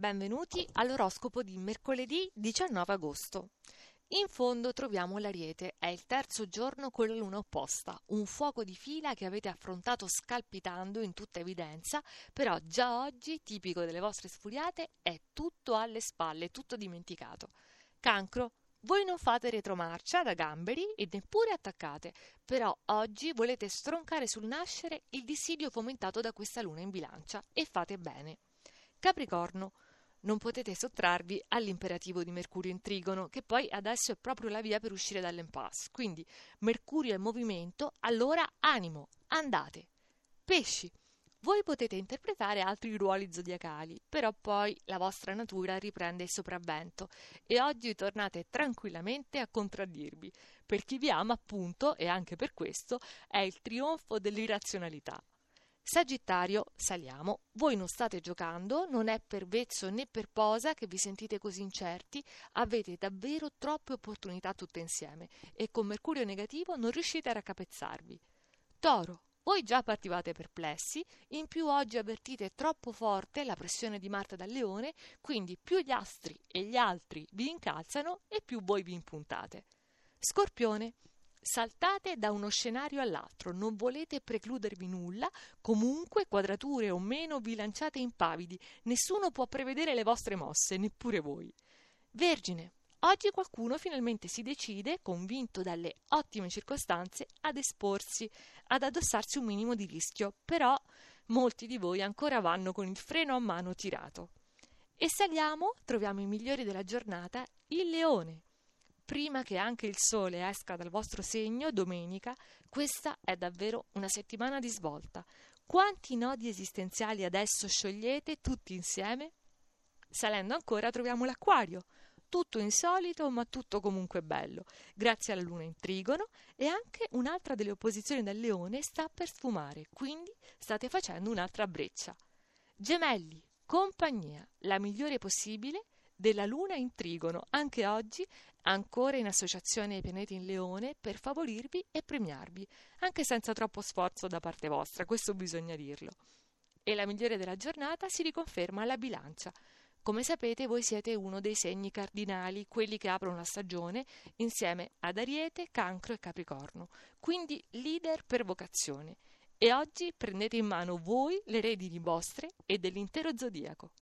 Benvenuti all'oroscopo di mercoledì 19 agosto. In fondo troviamo l'Ariete, è il terzo giorno con la luna opposta, un fuoco di fila che avete affrontato scalpitando in tutta evidenza, però già oggi, tipico delle vostre sfuriate, è tutto alle spalle, tutto dimenticato. Cancro, voi non fate retromarcia da gamberi e neppure attaccate, però oggi volete stroncare sul nascere il dissidio fomentato da questa luna in bilancia e fate bene. Capricorno, non potete sottrarvi all'imperativo di Mercurio in trigono, che poi adesso è proprio la via per uscire dall'impasse. Quindi Mercurio è in movimento, allora animo, andate. Pesci. Voi potete interpretare altri ruoli zodiacali, però poi la vostra natura riprende il sopravvento e oggi tornate tranquillamente a contraddirvi. Per chi vi ama, appunto, e anche per questo, è il trionfo dell'irrazionalità. Sagittario, saliamo. Voi non state giocando, non è per vezzo né per posa che vi sentite così incerti, avete davvero troppe opportunità tutte insieme e con Mercurio negativo non riuscite a raccapezzarvi. Toro, voi già partivate perplessi, in più oggi avvertite troppo forte la pressione di Marte dal Leone, quindi più gli astri e gli altri vi incalzano e più voi vi impuntate. Scorpione, Saltate da uno scenario all'altro, non volete precludervi nulla, comunque, quadrature o meno, vi lanciate impavidi, nessuno può prevedere le vostre mosse, neppure voi. Vergine, oggi qualcuno finalmente si decide, convinto dalle ottime circostanze, ad esporsi, ad addossarsi un minimo di rischio, però molti di voi ancora vanno con il freno a mano tirato. E saliamo, troviamo i migliori della giornata, il leone prima che anche il sole esca dal vostro segno domenica, questa è davvero una settimana di svolta. Quanti nodi esistenziali adesso sciogliete tutti insieme? Salendo ancora troviamo l'acquario, tutto insolito ma tutto comunque bello, grazie alla luna in trigono e anche un'altra delle opposizioni del leone sta per sfumare, quindi state facendo un'altra breccia. Gemelli, compagnia, la migliore possibile della Luna in trigono, anche oggi, ancora in associazione ai pianeti in leone, per favorirvi e premiarvi, anche senza troppo sforzo da parte vostra, questo bisogna dirlo. E la migliore della giornata si riconferma alla bilancia. Come sapete, voi siete uno dei segni cardinali, quelli che aprono la stagione, insieme ad Ariete, Cancro e Capricorno, quindi leader per vocazione. E oggi prendete in mano voi le redini vostre e dell'intero zodiaco.